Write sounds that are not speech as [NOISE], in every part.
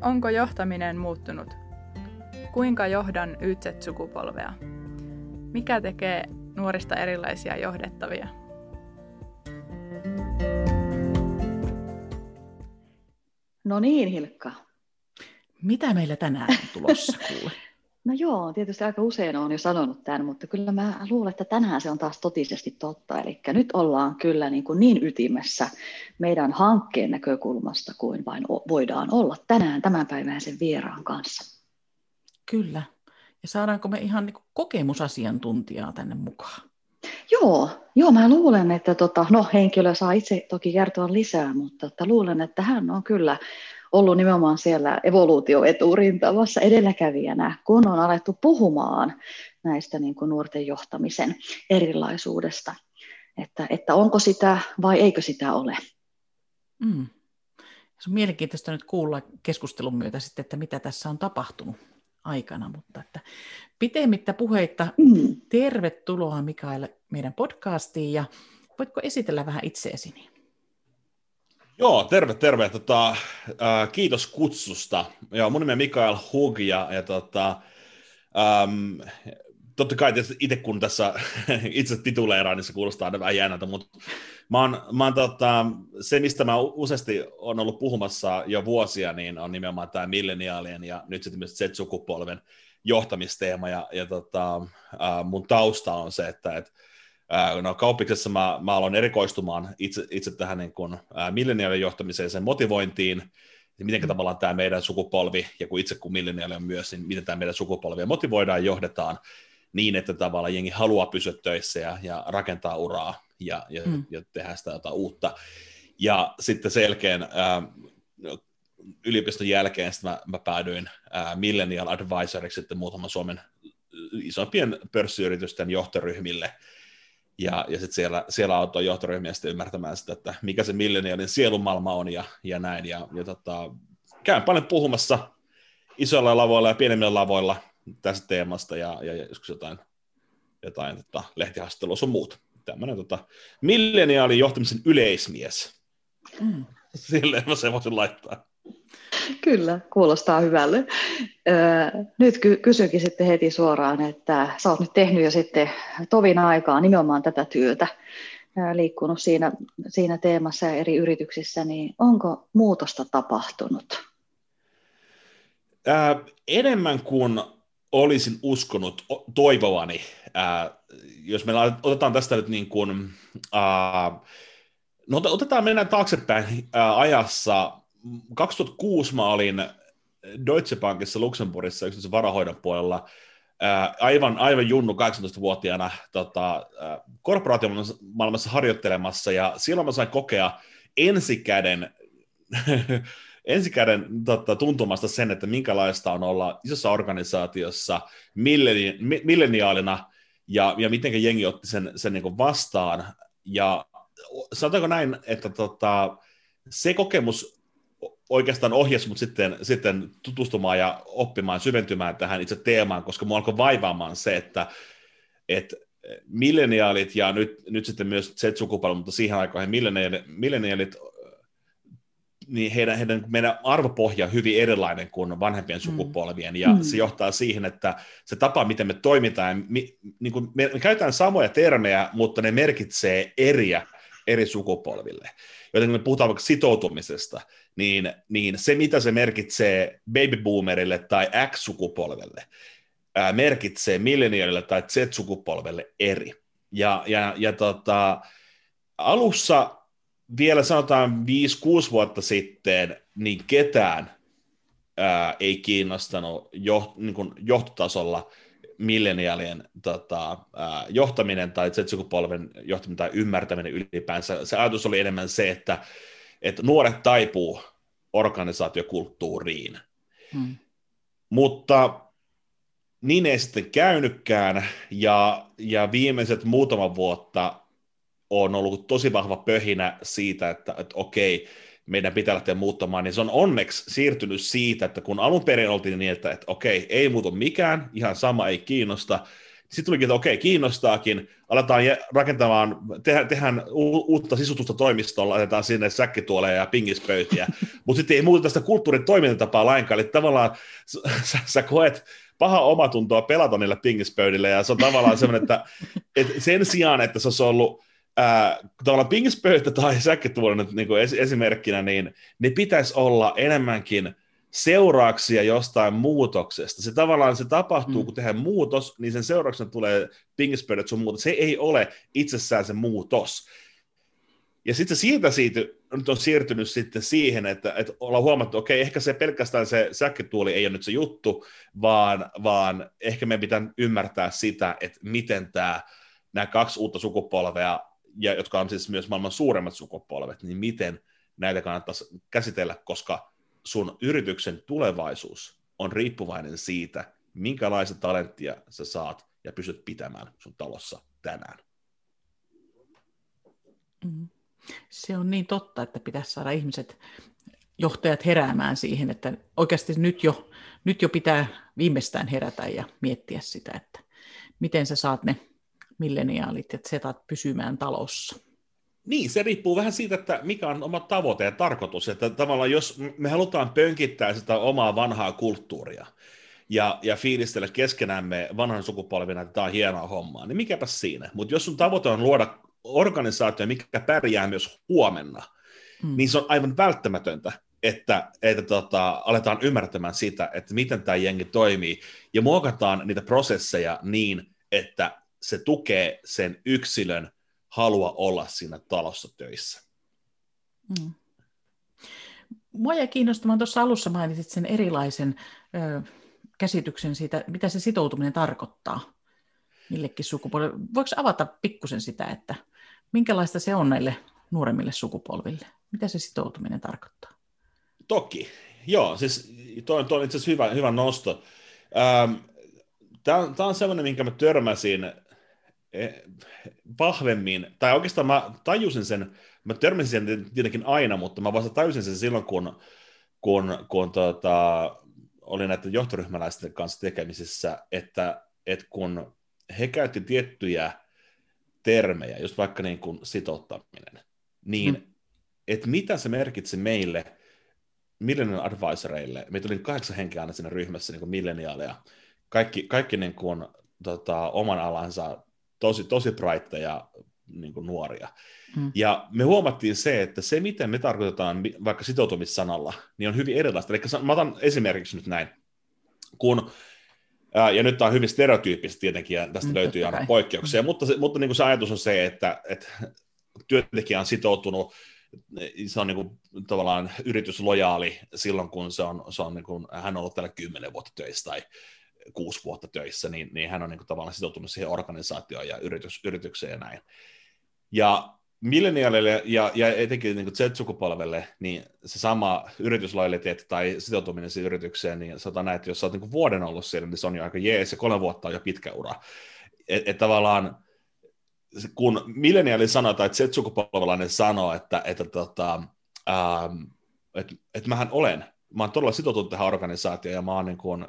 Onko johtaminen muuttunut? Kuinka johdan YZ-sukupolvea? Mikä tekee nuorista erilaisia johdettavia? No niin, Hilkka. Mitä meillä tänään on tulossa, kuule? [LAUGHS] No joo, tietysti aika usein olen jo sanonut tämän, mutta kyllä mä luulen, että tänään se on taas totisesti totta. Eli nyt ollaan kyllä niin, kuin niin ytimessä meidän hankkeen näkökulmasta kuin vain voidaan olla tänään tämän päivän sen vieraan kanssa. Kyllä. Ja saadaanko me ihan niin kokemusasiantuntijaa tänne mukaan? Joo, joo mä luulen, että tota, no, henkilö saa itse toki kertoa lisää, mutta että luulen, että hän on kyllä ollut nimenomaan siellä evoluutioeturintamassa edelläkävijänä, kun on alettu puhumaan näistä niin kuin nuorten johtamisen erilaisuudesta, että, että onko sitä vai eikö sitä ole. Mm. Se on mielenkiintoista nyt kuulla keskustelun myötä sitten, että mitä tässä on tapahtunut aikana, mutta että pitemmittä puheitta mm. tervetuloa Mikael meidän podcastiin ja voitko esitellä vähän itseesi? Joo, terve, terve. Tota, äh, kiitos kutsusta. Ja mun nimi on Mikael Hug ja, ja tota, ähm, totta kai itse kun tässä [LAUGHS] itse tituleeraan, niin se kuulostaa vähän jännältä, mutta mä oon, mä oon, tota, se, mistä mä useasti on ollut puhumassa jo vuosia, niin on nimenomaan tämä milleniaalien ja nyt sitten myös Z-sukupolven johtamisteema, ja, ja tota, äh, mun tausta on se, että et, no, kauppiksessa mä, mä aloin erikoistumaan itse, itse tähän niin äh, milleniaalien johtamiseen, sen motivointiin, ja miten mm. tavallaan tämä meidän sukupolvi, ja kun itse kun milleniaali on myös, niin miten tämä meidän sukupolvi motivoidaan ja johdetaan, niin, että tavallaan jengi haluaa pysyä töissä ja, ja rakentaa uraa ja, ja, mm. ja tehdä sitä jotain uutta. Ja sitten sen jälkeen, ää, yliopiston jälkeen mä, mä päädyin ää, Millennial Advisoriksi sitten muutaman Suomen isompien pörssiyritysten johtoryhmille. Ja, ja sitten siellä, siellä auttoi johtoryhmiä sitten ymmärtämään sitä, että mikä se millenialin sielumaailma on ja, ja näin. Ja, ja tota, käyn paljon puhumassa isoilla lavoilla ja pienemmillä lavoilla tästä teemasta ja, ja joskus jotain, jotain tota, lehtihaastattelua sun muuta. Tämmöinen tota, milleniaali johtamisen yleismies. Mm. Silleen mä se voisin laittaa. Kyllä, kuulostaa hyvälle. Nyt ky- kysynkin sitten heti suoraan, että sä oot nyt tehnyt jo sitten tovin aikaa nimenomaan tätä työtä, liikkunut siinä, siinä teemassa ja eri yrityksissä, niin onko muutosta tapahtunut? Ää, enemmän kuin olisin uskonut toivovani, ää, jos me otetaan tästä nyt niin kuin, ää, no otetaan, mennään taaksepäin ää, ajassa. 2006 mä olin Deutsche Bankissa Luxemburgissa yksityisen varahoidon puolella ää, aivan, aivan junnu 18-vuotiaana tota, korporaatiomaailmassa harjoittelemassa, ja silloin mä sain kokea ensikäden [LAUGHS] ensikäden totta, tuntumasta sen, että minkälaista on olla isossa organisaatiossa milleni, milleniaalina ja, ja miten jengi otti sen, sen niin vastaan. Ja sanotaanko näin, että tota, se kokemus oikeastaan ohjasi mut sitten, sitten tutustumaan ja oppimaan, syventymään tähän itse teemaan, koska mua alkoi vaivaamaan se, että, että milleniaalit ja nyt, nyt sitten myös Z-sukupolvi, mutta siihen aikaan milleniaalit, milleniaalit niin heidän, heidän meidän arvopohja on hyvin erilainen kuin vanhempien mm. sukupolvien, ja mm. se johtaa siihen, että se tapa, miten me toimitaan, mi, niin kuin me, me käytetään samoja termejä, mutta ne merkitsee eriä eri sukupolville. Joten kun me puhutaan vaikka sitoutumisesta, niin, niin se, mitä se merkitsee babyboomerille tai X-sukupolvelle, ää, merkitsee milleniaalille tai Z-sukupolvelle eri. Ja, ja, ja tota, alussa vielä sanotaan 5-6 vuotta sitten, niin ketään ää, ei kiinnostanut jo, niin kuin johtotasolla milleniaalien tota, johtaminen tai Z-sukupolven johtaminen tai ymmärtäminen ylipäänsä. Se ajatus oli enemmän se, että, että nuoret taipuu organisaatiokulttuuriin. Hmm. Mutta niin ei sitten käynytkään, ja, ja viimeiset muutama vuotta on ollut tosi vahva pöhinä siitä, että, että okei, meidän pitää lähteä muuttamaan, niin se on onneksi siirtynyt siitä, että kun alun perin oltiin niin, että, että okei, ei muutu mikään, ihan sama ei kiinnosta, Sitten tulikin, että okei, kiinnostaakin, aletaan rakentamaan, tehdään, tehdään uutta sisustusta toimistolla, laitetaan sinne säkkituoleja ja pingispöytiä, [LAUGHS] mutta sitten ei muuta tästä kulttuurin toimintatapaa lainkaan, eli tavallaan sä, sä koet paha omatuntoa pelata niille pingispöydille, ja se on tavallaan semmoinen, että, että sen sijaan, että se olisi ollut ää, tavallaan pingispöytä tai säkkituoli niin kuin esimerkkinä, niin ne pitäisi olla enemmänkin – seurauksia jostain muutoksesta. Se tavallaan se tapahtuu, mm. kun tehdään muutos, niin sen seurauksena tulee pingispöydät sun muuta. Se ei ole itsessään se muutos. Ja sitten se siitä, siitä nyt on siirtynyt sitten siihen, että, että ollaan huomattu, okei, ehkä se pelkästään se säkkituoli ei ole nyt se juttu, vaan, vaan ehkä meidän pitää ymmärtää sitä, että miten tämä, nämä kaksi uutta sukupolvea, ja, jotka on siis myös maailman suuremmat sukupolvet, niin miten näitä kannattaisi käsitellä, koska sun yrityksen tulevaisuus on riippuvainen siitä, minkälaista talenttia sä saat ja pystyt pitämään sun talossa tänään. Mm. Se on niin totta, että pitäisi saada ihmiset, johtajat heräämään siihen, että oikeasti nyt jo, nyt jo pitää viimeistään herätä ja miettiä sitä, että miten sä saat ne milleniaalit ja zetat pysymään talossa. Niin, se riippuu vähän siitä, että mikä on oma tavoite ja tarkoitus. Että tavallaan jos me halutaan pönkittää sitä omaa vanhaa kulttuuria ja, ja fiilistellä keskenämme vanhan sukupolvina, että tämä on hienoa hommaa, niin mikäpä siinä. Mutta jos sun tavoite on luoda organisaatio, mikä pärjää myös huomenna, mm. niin se on aivan välttämätöntä, että, että tota, aletaan ymmärtämään sitä, että miten tämä jengi toimii, ja muokataan niitä prosesseja niin, että se tukee sen yksilön halua olla siinä talossa töissä. Mm. Mua jäi kiinnostamaan, tuossa alussa mainitsit sen erilaisen ö, käsityksen siitä, mitä se sitoutuminen tarkoittaa millekin sukupolville. Voiko avata pikkusen sitä, että minkälaista se on näille nuoremmille sukupolville? Mitä se sitoutuminen tarkoittaa? Toki, joo, siis toi, toi on itse asiassa hyvä, hyvä nosto. Ähm, Tämä on, sellainen, minkä mä törmäsin vahvemmin, tai oikeastaan mä tajusin sen, mä törmäsin sen tietenkin aina, mutta mä vasta tajusin sen silloin, kun, kun, kun tota, olin näiden johtoryhmäläisten kanssa tekemisissä, että, että kun he käytti tiettyjä termejä, just vaikka niin kuin sitouttaminen, niin hmm. että mitä se merkitsi meille, millennial advisoreille, meitä oli kahdeksan henkeä aina siinä ryhmässä niin kuin milleniaaleja, kaikki, kaikki niin kuin, tota, oman alansa tosi, tosi brightteja niin kuin nuoria. Mm. Ja me huomattiin se, että se, miten me tarkoitetaan vaikka sitoutumissanalla, niin on hyvin erilaista. Eli mä otan esimerkiksi nyt näin, kun ja nyt tämä on hyvin stereotyyppistä tietenkin, ja tästä mm, löytyy aina poikkeuksia, mm. mutta, se, mutta niin kuin se ajatus on se, että, että työntekijä on sitoutunut, se on niin kuin, tavallaan yrityslojaali silloin, kun se on, se on niin kuin, hän on ollut täällä kymmenen vuotta töissä tai kuusi vuotta töissä, niin, niin hän on niin kuin tavallaan sitoutunut siihen organisaatioon ja yritys, yritykseen ja näin. Ja milleniaalille ja, ja etenkin niin Z-sukupolvelle, niin se sama yrityslojaliteetti tai sitoutuminen siihen yritykseen, niin sanotaan näin, että jos sä oot niin vuoden ollut siellä, niin se on jo aika jees, ja kolme vuotta on jo pitkä ura. Että et tavallaan, kun milleniaali sanoo, tai Z-sukupolvelainen sanoo, että, että tota, ähm, et, et mähän olen, mä oon todella sitoutunut tähän organisaatioon, ja mä oon niin kuin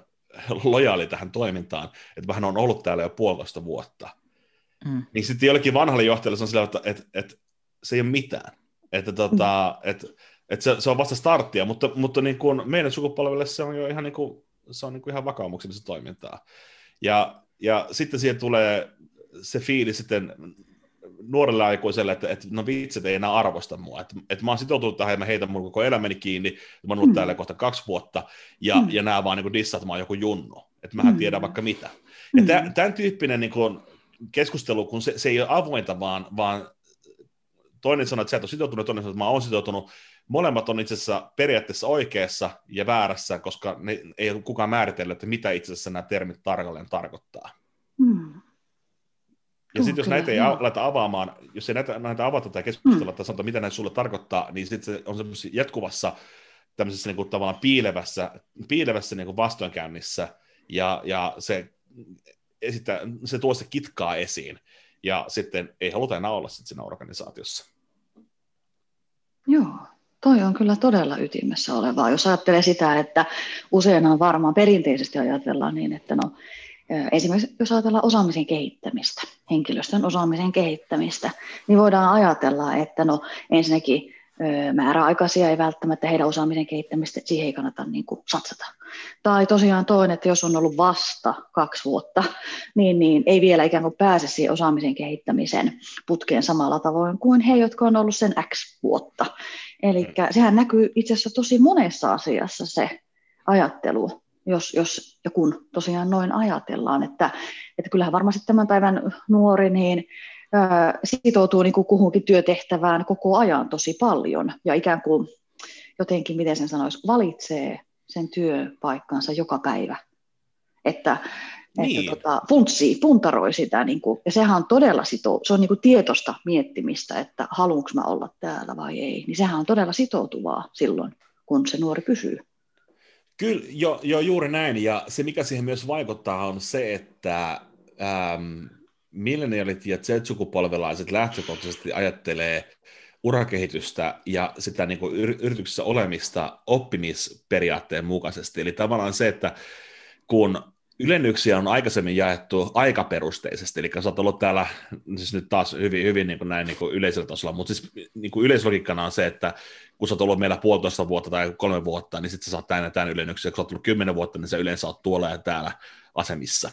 [LAUGHS] lojaali tähän toimintaan, että vähän on ollut täällä jo puolitoista vuotta. Mm. Niin sitten jollekin vanhalle johtajalle se on sillä, että, että, että se ei ole mitään. Että, tota, mm. että, että se, se, on vasta starttia, mutta, mutta niin kuin meidän sukupolvelle se on jo ihan, niin kuin, se on niin kuin ihan vakaumuksellista toimintaa. Ja, ja sitten siihen tulee se fiili sitten nuorelle aikuiselle, että, että no vitset ei enää arvosta mua, että, että mä oon sitoutunut tähän ja mä heitän mun koko elämäni kiinni, mä oon ollut mm. täällä kohta kaksi vuotta, ja, mm. ja nämä vaan niin dissaa, että mä oon joku junnu, että mähän mm. tiedän vaikka mitä. Ja tämän, tämän tyyppinen niin kuin, keskustelu, kun se, se ei ole avointa, vaan, vaan toinen sanoo, että sä et ole sitoutunut, toinen sanoo, että mä oon sitoutunut, molemmat on itse asiassa periaatteessa oikeassa ja väärässä, koska ne, ei ole kukaan määritellyt, että mitä itse asiassa nämä termit tarkalleen tarkoittaa. Mm. Ja sitten jos näitä ei aleta avaamaan, jos ei näitä, näitä avata tai keskustella mm. tai sanotaan, mitä näitä sulle tarkoittaa, niin sitten se on semmoisessa jatkuvassa tämmöisessä niin kuin, tavallaan piilevässä, piilevässä niin kuin vastoinkäynnissä, ja, ja se, esitä, se tuo se kitkaa esiin, ja sitten ei haluta enää olla sitten siinä organisaatiossa. Joo, toi on kyllä todella ytimessä olevaa. Jos ajattelee sitä, että usein on varmaan perinteisesti ajatellaan niin, että no Esimerkiksi jos ajatellaan osaamisen kehittämistä, henkilöstön osaamisen kehittämistä, niin voidaan ajatella, että no ensinnäkin määräaikaisia ei välttämättä heidän osaamisen kehittämistä, siihen ei kannata niin kuin satsata. Tai tosiaan toinen, että jos on ollut vasta kaksi vuotta, niin, niin ei vielä ikään kuin pääse siihen osaamisen kehittämisen putkeen samalla tavoin kuin he, jotka on ollut sen X vuotta. Eli sehän näkyy itse asiassa tosi monessa asiassa se ajattelu, jos, jos ja kun tosiaan noin ajatellaan, että, että kyllähän varmasti tämän päivän nuori, niin sitoutuu niin kuin kuhunkin työtehtävään koko ajan tosi paljon ja ikään kuin jotenkin, miten sen sanoisi, valitsee sen työpaikkansa joka päivä. Että, niin. että tota, funtsii, puntaroi sitä, niin kuin, ja sehän on todella sitou, se on niin kuin tietoista miettimistä, että haluanko mä olla täällä vai ei, niin sehän on todella sitoutuvaa silloin, kun se nuori pysyy. Kyllä, jo, jo juuri näin, ja se mikä siihen myös vaikuttaa on se, että ähm, millenialit ja Z-sukupolvelaiset lähtökohtaisesti ajattelee urakehitystä ja sitä niin kuin yrityksessä olemista oppimisperiaatteen mukaisesti. Eli tavallaan se, että kun ylennyksiä on aikaisemmin jaettu aikaperusteisesti, eli sä oot ollut täällä, siis nyt taas hyvin, hyvin niin kuin näin niin kuin yleisellä tasolla, mutta siis niin kuin yleislogiikkana on se, että kun sä oot ollut meillä puolitoista vuotta tai kolme vuotta, niin sitten sä saat tämän tämän ylennyksen, kun sä oot ollut kymmenen vuotta, niin sä yleensä oot tuolla ja täällä asemissa.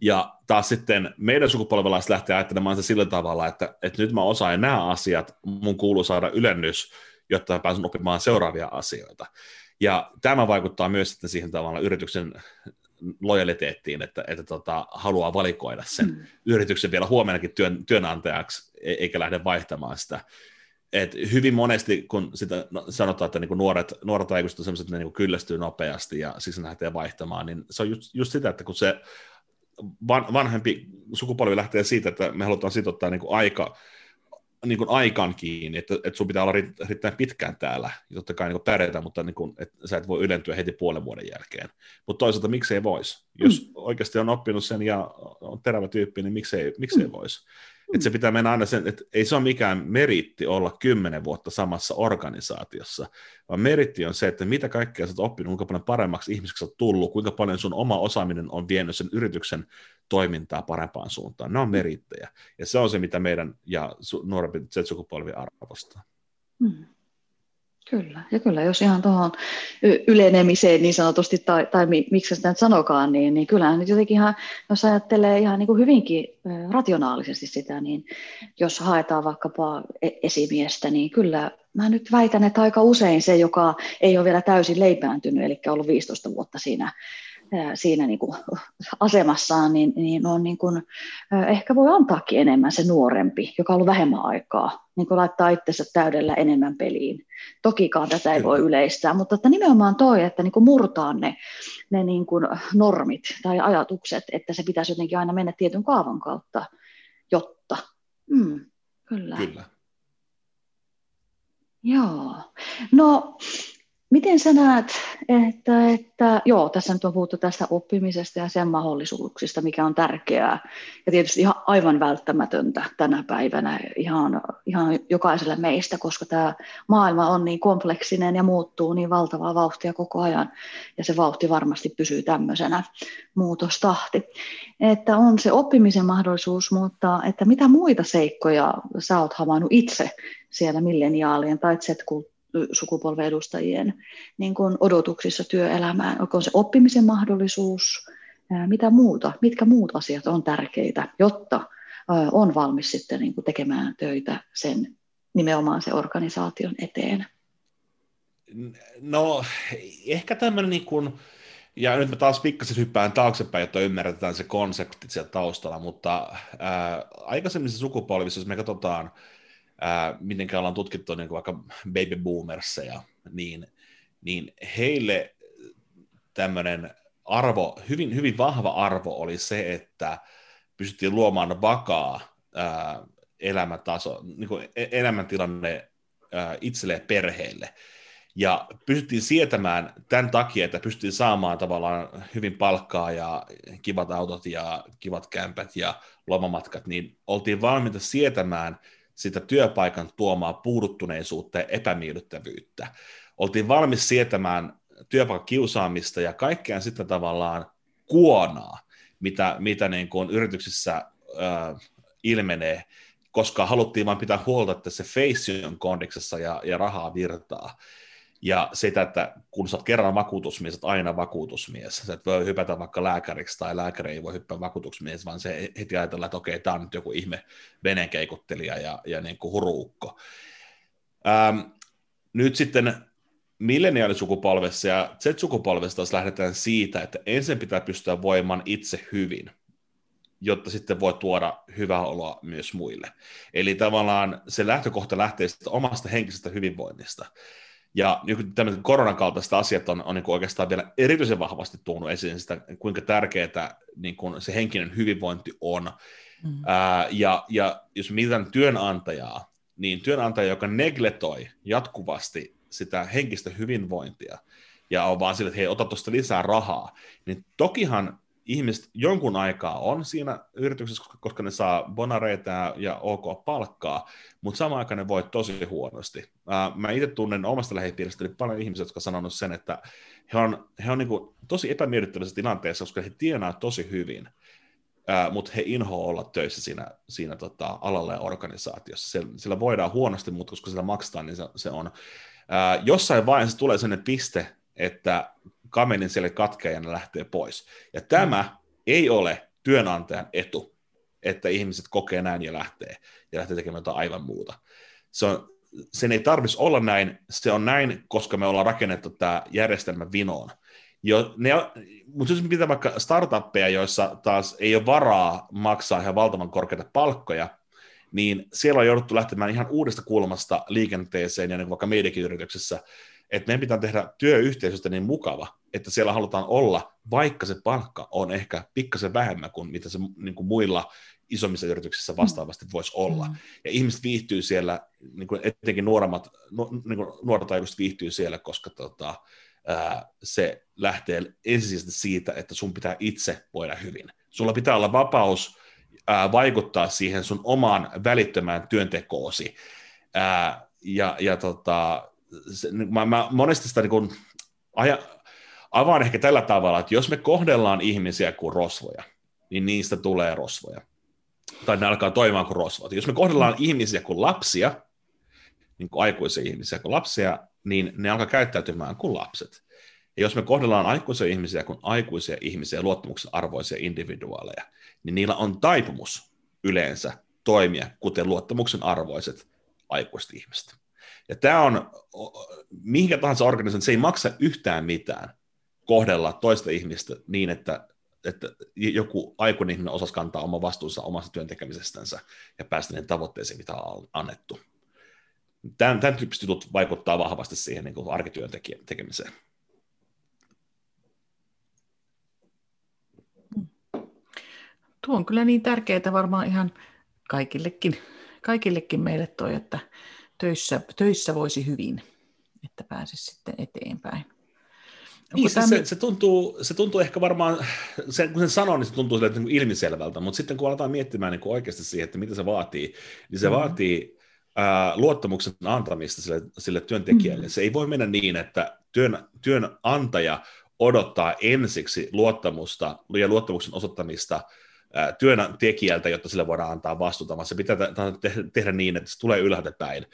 Ja taas sitten meidän sukupolvelaiset lähtee ajattelemaan se sillä tavalla, että, että nyt mä osaan nämä asiat, mun kuuluu saada ylennys, jotta mä pääsen oppimaan seuraavia asioita. Ja tämä vaikuttaa myös sitten siihen tavalla yrityksen lojaliteettiin, että, että tota, haluaa valikoida sen mm. yrityksen vielä huomennakin työn, työnantajaksi, e, eikä lähde vaihtamaan sitä. Et hyvin monesti, kun sitä no, sanotaan, että niinku nuoret, nuoret aikuiset on sellaiset, että ne niinku kyllästyy nopeasti ja siksi ne lähtee vaihtamaan, niin se on just, just sitä, että kun se van, vanhempi sukupolvi lähtee siitä, että me halutaan sitottaa niin kuin aika, niin kuin aikaan kiinni, että, että sun pitää olla riittävän pitkään täällä, ja totta kai niin pärjätä, mutta niin kuin, että sä et voi ylentyä heti puolen vuoden jälkeen. Mutta toisaalta miksei voisi? Jos mm. oikeasti on oppinut sen ja on terävä tyyppi, niin miksei, miksei mm. voisi? Että se pitää mennä aina sen, että ei se ole mikään meritti olla kymmenen vuotta samassa organisaatiossa, vaan meritti on se, että mitä kaikkea sä oot oppinut, kuinka paljon paremmaksi ihmiseksi oot tullut, kuinka paljon sun oma osaaminen on vienyt sen yrityksen toimintaa parempaan suuntaan. Ne on merittejä. Ja se on se, mitä meidän ja nuorempi Z-sukupolvi arvostaa. Hmm. Kyllä, ja kyllä jos ihan tuohon ylenemiseen niin sanotusti, tai, tai miksi sitä nyt sanokaan, niin, niin kyllähän nyt jotenkin ihan, jos ajattelee ihan niin kuin hyvinkin rationaalisesti sitä, niin jos haetaan vaikkapa e-, esimiestä, niin kyllä mä nyt väitän, että aika usein se, joka ei ole vielä täysin leipääntynyt, eli ollut 15 vuotta siinä siinä niin kuin asemassaan, niin, niin on niin kuin, ehkä voi antaakin enemmän se nuorempi, joka on ollut vähemmän aikaa, niin kuin laittaa itsensä täydellä enemmän peliin. Tokikaan tätä ei voi yleistää, mutta että nimenomaan toi, että niin kuin murtaa ne, ne niin kuin normit tai ajatukset, että se pitäisi jotenkin aina mennä tietyn kaavan kautta, jotta. Mm, kyllä. Kyllä. Joo. No, Miten sä näet, että, että joo, tässä nyt on puhuttu tästä oppimisesta ja sen mahdollisuuksista, mikä on tärkeää ja tietysti ihan aivan välttämätöntä tänä päivänä ihan, ihan jokaiselle meistä, koska tämä maailma on niin kompleksinen ja muuttuu niin valtavaa vauhtia koko ajan ja se vauhti varmasti pysyy tämmöisenä muutostahti. Että on se oppimisen mahdollisuus, mutta että mitä muita seikkoja sä oot havainnut itse siellä milleniaalien tai z sukupolven edustajien niin kuin odotuksissa työelämään? Onko se oppimisen mahdollisuus? Mitä muuta? Mitkä muut asiat on tärkeitä, jotta on valmis sitten niin kuin tekemään töitä sen nimenomaan se organisaation eteen? No ehkä tämmöinen niin kuin, ja nyt mä taas pikkasen hyppään taaksepäin, jotta ymmärretään se konsepti siellä taustalla, mutta ää, aikaisemmissa sukupolvissa, jos me katsotaan ää, miten ollaan tutkittu niin vaikka baby boomerseja, niin, niin heille tämmöinen arvo, hyvin, hyvin vahva arvo oli se, että pystyttiin luomaan vakaa ää, elämäntaso, niin kuin e-, elämäntilanne ää, itselleen perheelle. Ja pystyttiin sietämään tämän takia, että pystyttiin saamaan tavallaan hyvin palkkaa ja kivat autot ja kivat kämpät ja lomamatkat, niin oltiin valmiita sietämään – sitä työpaikan tuomaa puuduttuneisuutta ja epämiellyttävyyttä. Oltiin valmis sietämään työpaikan kiusaamista ja kaikkea sitä tavallaan kuonaa, mitä, mitä niin kuin yrityksissä äh, ilmenee, koska haluttiin vain pitää huolta, että se face on kondiksessa ja, ja rahaa virtaa. Ja sitä, että kun sä oot kerran vakuutusmies, oot aina vakuutusmies. Sä et voi hypätä vaikka lääkäriksi tai lääkäri ei voi hyppää vakuutusmies, vaan se heti ajatellaan, että okei, tämä on nyt joku ihme veneenkeikuttelija ja, ja niin kuin huruukko. Ähm, nyt sitten milleniaalisukupolvessa ja Z-sukupolvessa taas lähdetään siitä, että ensin pitää pystyä voimaan itse hyvin, jotta sitten voi tuoda hyvää oloa myös muille. Eli tavallaan se lähtökohta lähtee omasta henkisestä hyvinvoinnista. Ja tämmöiset koronan kaltaiset asiat on, on niin oikeastaan vielä erityisen vahvasti tuonut esiin sitä, kuinka tärkeää niin kuin se henkinen hyvinvointi on. Mm. Ää, ja, ja jos mietitään työnantajaa, niin työnantaja, joka negletoi jatkuvasti sitä henkistä hyvinvointia, ja on vaan sille, että hei, ota tuosta lisää rahaa, niin tokihan ihmiset jonkun aikaa on siinä yrityksessä, koska, ne saa bonareita ja ok palkkaa, mutta samaan aikaan ne voi tosi huonosti. Mä itse tunnen omasta lähipiiristäni paljon ihmisiä, jotka on sanonut sen, että he on, he on niin tosi epämiellyttävässä tilanteessa, koska he tienaa tosi hyvin, mutta he inhoa olla töissä siinä, siinä tota, alalla ja organisaatiossa. Sillä, voidaan huonosti, mutta koska sillä maksetaan, niin se, se on. Jossain vaiheessa tulee sellainen piste, että kamenin siellä katkeaa ja ne lähtee pois. Ja tämä mm. ei ole työnantajan etu, että ihmiset kokee näin ja lähtee, ja lähtee tekemään jotain aivan muuta. Se on, sen ei tarvitsisi olla näin, se on näin, koska me ollaan rakennettu tämä järjestelmä vinoon. Jo, ne, mutta jos pitää vaikka startuppeja, joissa taas ei ole varaa maksaa ihan valtavan korkeita palkkoja, niin siellä on jouduttu lähtemään ihan uudesta kulmasta liikenteeseen, ja niin vaikka meidänkin yrityksessä, että meidän pitää tehdä työyhteisöstä niin mukava, että siellä halutaan olla, vaikka se palkka on ehkä pikkasen vähemmän kuin mitä se niin kuin muilla isommissa yrityksissä mm. vastaavasti voisi olla. Mm. Ja ihmiset viihtyy siellä, niin kuin etenkin nuoremmat, nu, niin kuin nuoret aikuiset viihtyy siellä, koska tota, ää, se lähtee ensisijaisesti siitä, että sun pitää itse voida hyvin. Sulla pitää olla vapaus ää, vaikuttaa siihen sun omaan välittömään työntekoosi. Ää, ja, ja tota, se, mä, mä monesti sitä niin aja, avaan ehkä tällä tavalla, että jos me kohdellaan ihmisiä kuin rosvoja, niin niistä tulee rosvoja. Tai ne alkaa toimimaan kuin rosvot. Jos me kohdellaan mm. ihmisiä kuin lapsia, niin kuin aikuisia ihmisiä kuin lapsia, niin ne alkaa käyttäytymään kuin lapset. Ja jos me kohdellaan aikuisia ihmisiä kuin aikuisia ihmisiä, luottamuksen arvoisia individuaaleja, niin niillä on taipumus yleensä toimia kuten luottamuksen arvoiset aikuiset ihmiset. Ja tämä on, mihinkä tahansa organisaatio, se ei maksa yhtään mitään kohdella toista ihmistä niin, että, että joku aikuinen ihminen osasi kantaa oma vastuunsa omasta työntekemisestänsä ja päästä niihin tavoitteisiin, mitä on annettu. Tämän, tämän tyyppiset jutut vaikuttaa vahvasti siihen niin kuin arkityön tekemiseen. Tuo on kyllä niin tärkeää varmaan ihan kaikillekin, kaikillekin meille toi, että töissä, töissä voisi hyvin, että pääsisi sitten eteenpäin. niin, se, se, se, tuntuu, se tuntuu ehkä varmaan, se, kun sen sanoo, niin se tuntuu sille, niin ilmiselvältä, mutta sitten kun aletaan miettimään niin oikeasti siihen, että mitä se vaatii, niin se mm. vaatii ää, luottamuksen antamista sille, sille työntekijälle. Mm. Se ei voi mennä niin, että työn, työnantaja odottaa ensiksi luottamusta ja luottamuksen osoittamista työntekijältä, jotta sille voidaan antaa vastuuta, vaan se pitää tehdä niin, että se tulee ylhäältä päin.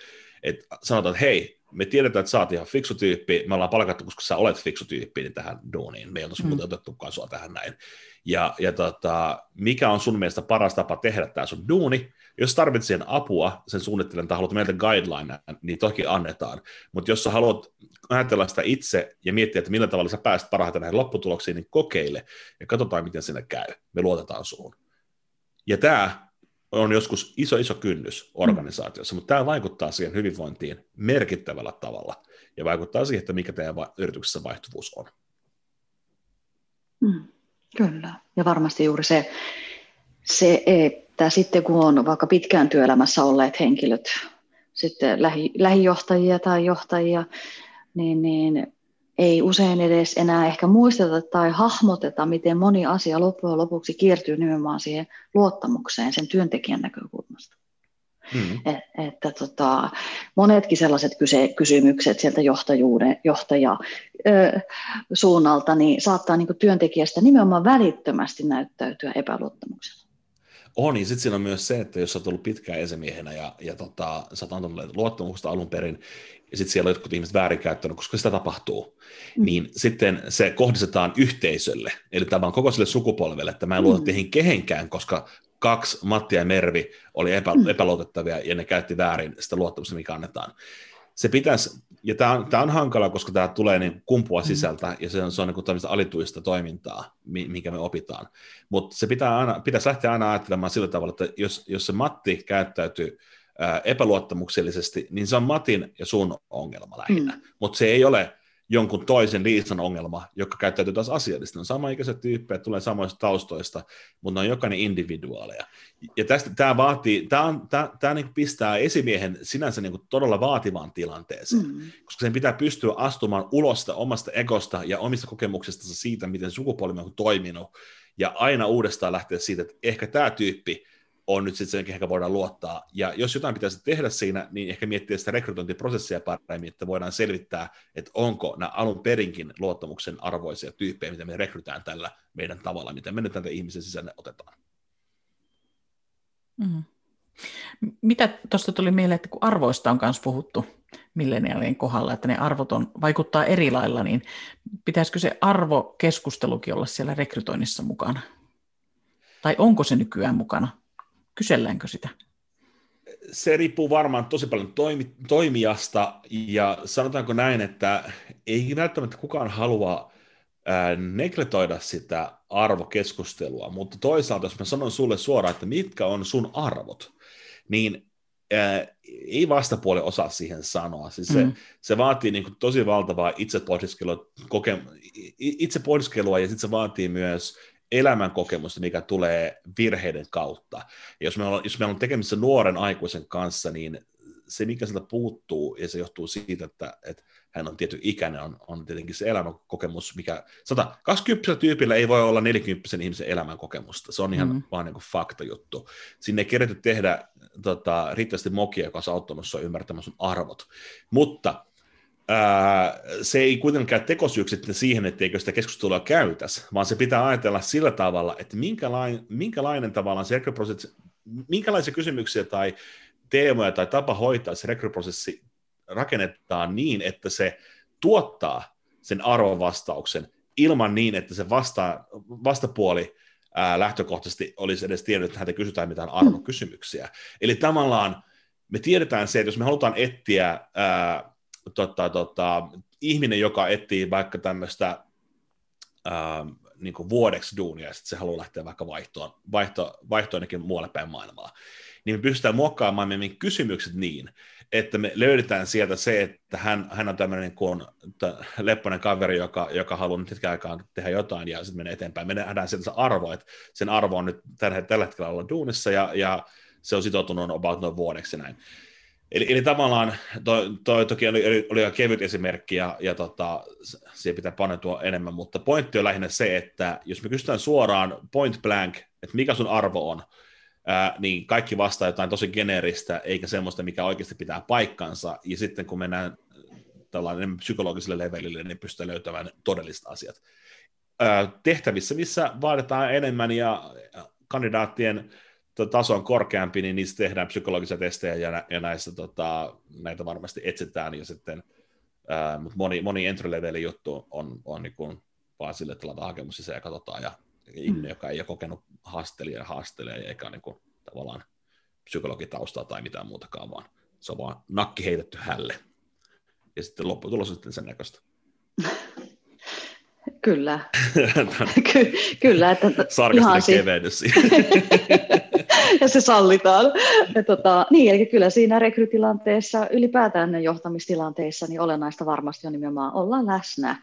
Et sanotaan, että hei, tiedetään, että sä oot ihan fiksu tyyppi, me ollaan palkattu, koska sä olet fiksu tyyppi niin tähän duuniin, me ei oltaisi mm. muuten otettukaan sua tähän näin. Ja, ja tota, mikä on sun mielestä paras tapa tehdä tämä sun duuni? Jos tarvitset apua, sen suunnittelen tai haluat meiltä guideline, niin toki annetaan. Mutta jos sä haluat ajatella sitä itse ja miettiä, että millä tavalla sä pääset parhaiten näihin lopputuloksiin, niin kokeile ja katsotaan, miten sinne käy. Me luotetaan suun. Ja tämä on joskus iso, iso kynnys organisaatiossa, mm. mutta tämä vaikuttaa siihen hyvinvointiin merkittävällä tavalla ja vaikuttaa siihen, että mikä teidän yrityksessä vaihtuvuus on. Mm, kyllä, ja varmasti juuri se, se, että sitten kun on vaikka pitkään työelämässä olleet henkilöt, sitten lähi, lähijohtajia tai johtajia, niin, niin ei usein edes enää ehkä muisteta tai hahmoteta, miten moni asia loppujen lopuksi kiertyy nimenomaan siihen luottamukseen sen työntekijän näkökulmasta. Mm. Et, että tota, monetkin sellaiset kyse, kysymykset sieltä johtajuuden, johtaja ö, suunnalta niin saattaa niin työntekijästä nimenomaan välittömästi näyttäytyä epäluottamuksella. On, ja sitten siinä on myös se, että jos sä oot ollut pitkään esimiehenä ja, ja tota, sä oot antanut luottamusta alun perin, ja sitten siellä on jotkut ihmiset väärinkäyttänyt, koska sitä tapahtuu, mm. niin sitten se kohdistetaan yhteisölle, eli tämä koko sille sukupolvelle, että mä en luota mm. teihin kehenkään, koska kaksi, Matti ja Mervi, oli epä, mm. epäluotettavia ja ne käytti väärin sitä luottamusta, mikä annetaan. Se pitäisi, ja tämä on, tämä on hankala, koska tämä tulee niin kumpua mm. sisältä, ja se on, se on niin alituista toimintaa, minkä me opitaan. Mutta se pitää aina, pitäisi lähteä aina ajattelemaan sillä tavalla, että jos, jos se Matti käyttäytyy epäluottamuksellisesti, niin se on Matin ja sun ongelma lähinnä. Mm. Mutta se ei ole jonkun toisen liisan ongelma, joka käyttäytyy taas asiallisesti. Ne on samaikäiset tyyppejä, tulee samoista taustoista, mutta ne on jokainen individuaaleja. Ja tästä tämä vaatii, tämä, on, tämä, tämä niin pistää esimiehen sinänsä niin kuin todella vaativaan tilanteeseen, mm. koska sen pitää pystyä astumaan ulos omasta egosta ja omista kokemuksista siitä, miten sukupolvi on toiminut, ja aina uudestaan lähteä siitä, että ehkä tämä tyyppi on nyt sitten ehkä voidaan luottaa. Ja jos jotain pitäisi tehdä siinä, niin ehkä miettiä sitä rekrytointiprosessia paremmin, että voidaan selvittää, että onko nämä alun perinkin luottamuksen arvoisia tyyppejä, mitä me rekrytään tällä meidän tavalla, miten me nyt näitä ihmisen sisään otetaan. Mm. Mitä tuosta tuli mieleen, että kun arvoista on myös puhuttu milleniaalien kohdalla, että ne arvot on, vaikuttaa eri lailla, niin pitäisikö se arvokeskustelukin olla siellä rekrytoinnissa mukana? Tai onko se nykyään mukana? Kyselläänkö sitä? Se riippuu varmaan tosi paljon toimi, toimijasta, ja sanotaanko näin, että ei välttämättä kukaan halua ää, negletoida sitä arvokeskustelua, mutta toisaalta jos mä sanon sulle suoraan, että mitkä on sun arvot, niin ää, ei vastapuoli osaa siihen sanoa. Siis se, mm. se vaatii niin kuin tosi valtavaa itsepohdiskelua, koke, itsepohdiskelua ja sitten se vaatii myös elämänkokemusta, mikä tulee virheiden kautta. Ja jos meillä on, jos meillä on tekemisissä nuoren aikuisen kanssa, niin se, mikä sieltä puuttuu, ja se johtuu siitä, että, että hän on tietty ikäinen, on, on tietenkin se elämänkokemus, mikä, 20 tyypillä ei voi olla 40 ihmisen elämänkokemusta, se on ihan mm-hmm. vaan niin kuin fakta juttu. Sinne ei kerätty tehdä tota, riittävästi mokia, joka on auttanut sinua ymmärtämään sun arvot. Mutta se ei kuitenkaan tekosyyksi siihen, etteikö sitä keskustelua käytäisi, vaan se pitää ajatella sillä tavalla, että minkälainen, minkälainen tavallaan se rekryprosessi, minkälaisia kysymyksiä tai teemoja tai tapa hoitaa se rekryprosessi rakennetaan niin, että se tuottaa sen arvovastauksen ilman niin, että se vasta, vastapuoli ää, lähtökohtaisesti olisi edes tiennyt, että häntä kysytään mitään arvokysymyksiä. Eli tavallaan me tiedetään se, että jos me halutaan etsiä ää, tota, tota, ihminen, joka etsii vaikka tämmöistä ää, niin vuodeksi duunia, ja sitten se haluaa lähteä vaikka vaihtoon, vaihto, vaihtoon muualle päin maailmaa, niin me pystytään muokkaamaan meidän kysymykset niin, että me löydetään sieltä se, että hän, hän on tämmöinen niin kuin lepponen kaveri, joka, joka haluaa nyt hetken aikaa tehdä jotain ja sitten menee eteenpäin. Me nähdään sieltä se arvo, että sen arvo on nyt tällä, tällä hetkellä olla duunissa ja, ja se on sitoutunut about noin vuodeksi näin. Eli, eli tavallaan toi, toi toki oli, oli, oli kevyt esimerkki ja, ja tota, siihen pitää paneutua enemmän, mutta pointti on lähinnä se, että jos me kysytään suoraan point blank, että mikä sun arvo on, ää, niin kaikki vastaa jotain tosi geneeristä, eikä semmoista, mikä oikeasti pitää paikkansa, ja sitten kun mennään tällainen psykologiselle levelille, niin pystytään löytämään todelliset asiat. Ää, tehtävissä, missä vaaditaan enemmän ja kandidaattien taso on korkeampi, niin niistä tehdään psykologisia testejä ja, ja näissä, tota, näitä varmasti etsitään ja sitten ää, mutta moni, moni entry-levelin juttu on, on niin kuin vaan sille, että laitetaan hakemus sisään ja katsotaan ja ihminen, mm. joka ei ole kokenut haastelija ja haastelee eikä niin kuin, tavallaan psykologitaustaa tai mitään muutakaan, vaan se on vaan nakki heitetty hälle. Ja sitten lopputulos on sitten sen näköistä. Kyllä. [LAUGHS] Ky- kyllä. Että Sarkastinen si- kevennys. [LAUGHS] [LAUGHS] ja se sallitaan. Ja tota, niin, eli kyllä siinä rekrytilanteessa, ylipäätään johtamistilanteissa, niin olennaista varmasti on nimenomaan olla läsnä.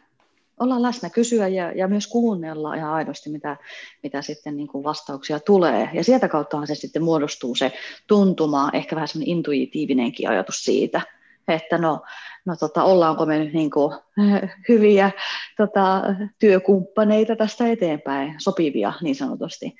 Olla läsnä, kysyä ja, ja myös kuunnella ihan aidosti, mitä, mitä sitten niin kuin vastauksia tulee. Ja sieltä kauttahan se sitten muodostuu se tuntuma, ehkä vähän semmoinen intuitiivinenkin ajatus siitä, että no, no tota, ollaanko me nyt niin kuin, [LAUGHS] hyviä tota, työkumppaneita tästä eteenpäin, sopivia niin sanotusti.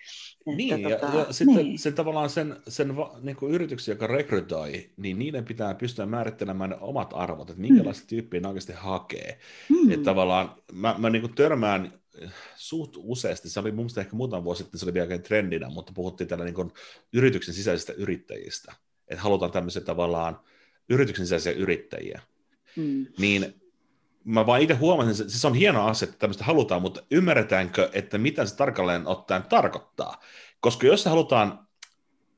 Niin, tota, ja, ja sitten niin. sen tavallaan sen, sen niin kuin yrityksen, joka rekrytoi, niin niiden pitää pystyä määrittelemään ne omat arvot, että minkälaista mm. tyyppiä ne oikeasti hakee. Mm. Että tavallaan mä, mä niin kuin törmään suht useasti, se oli mun mielestä ehkä muutama vuosi sitten, se oli vielä trendinä, mutta puhuttiin tällä niin kuin yrityksen sisäisistä yrittäjistä, että halutaan tämmöisiä tavallaan yrityksen sisäisiä yrittäjiä. Mm. Niin mä vaan itse huomasin, että se on hieno asia, että tämmöistä halutaan, mutta ymmärretäänkö, että mitä se tarkalleen ottaen tarkoittaa? Koska jos se halutaan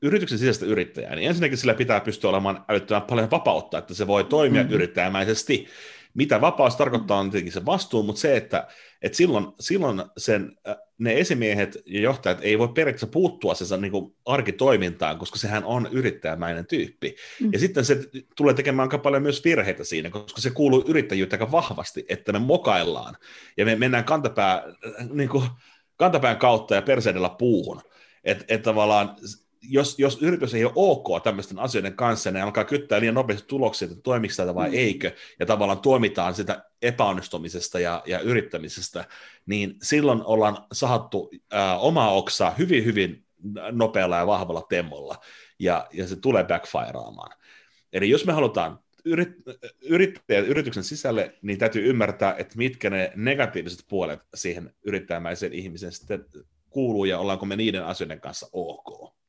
yrityksen sisäistä yrittäjää, niin ensinnäkin sillä pitää pystyä olemaan älyttömän paljon vapautta, että se voi toimia mm-hmm. yrittäjämäisesti. Mitä vapaus tarkoittaa on tietenkin se vastuu, mutta se, että, että silloin, silloin sen, äh, ne esimiehet ja johtajat ei voi periaatteessa puuttua sen niin kuin arkitoimintaan, koska sehän on yrittäjämäinen tyyppi. Mm. Ja sitten se tulee tekemään aika paljon myös virheitä siinä, koska se kuuluu yrittäjyyteen aika vahvasti, että me mokaillaan ja me mennään kantapää, äh, niin kuin, kantapään kautta ja perseidellä puuhun. Että et tavallaan jos, jos yritys ei ole ok tämmöisten asioiden kanssa, niin alkaa kyttää liian nopeasti tuloksia, että toimiko tätä vai mm. eikö, ja tavallaan tuomitaan sitä epäonnistumisesta ja, ja yrittämisestä, niin silloin ollaan sahattu ää, omaa oksaa hyvin, hyvin nopealla ja vahvalla temmolla, ja, ja se tulee backfireaamaan. Eli jos me halutaan yrit, yrittäjät yrityksen sisälle, niin täytyy ymmärtää, että mitkä ne negatiiviset puolet siihen yrittäjämäisen ihmisen sitten kuuluu, ja ollaanko me niiden asioiden kanssa ok.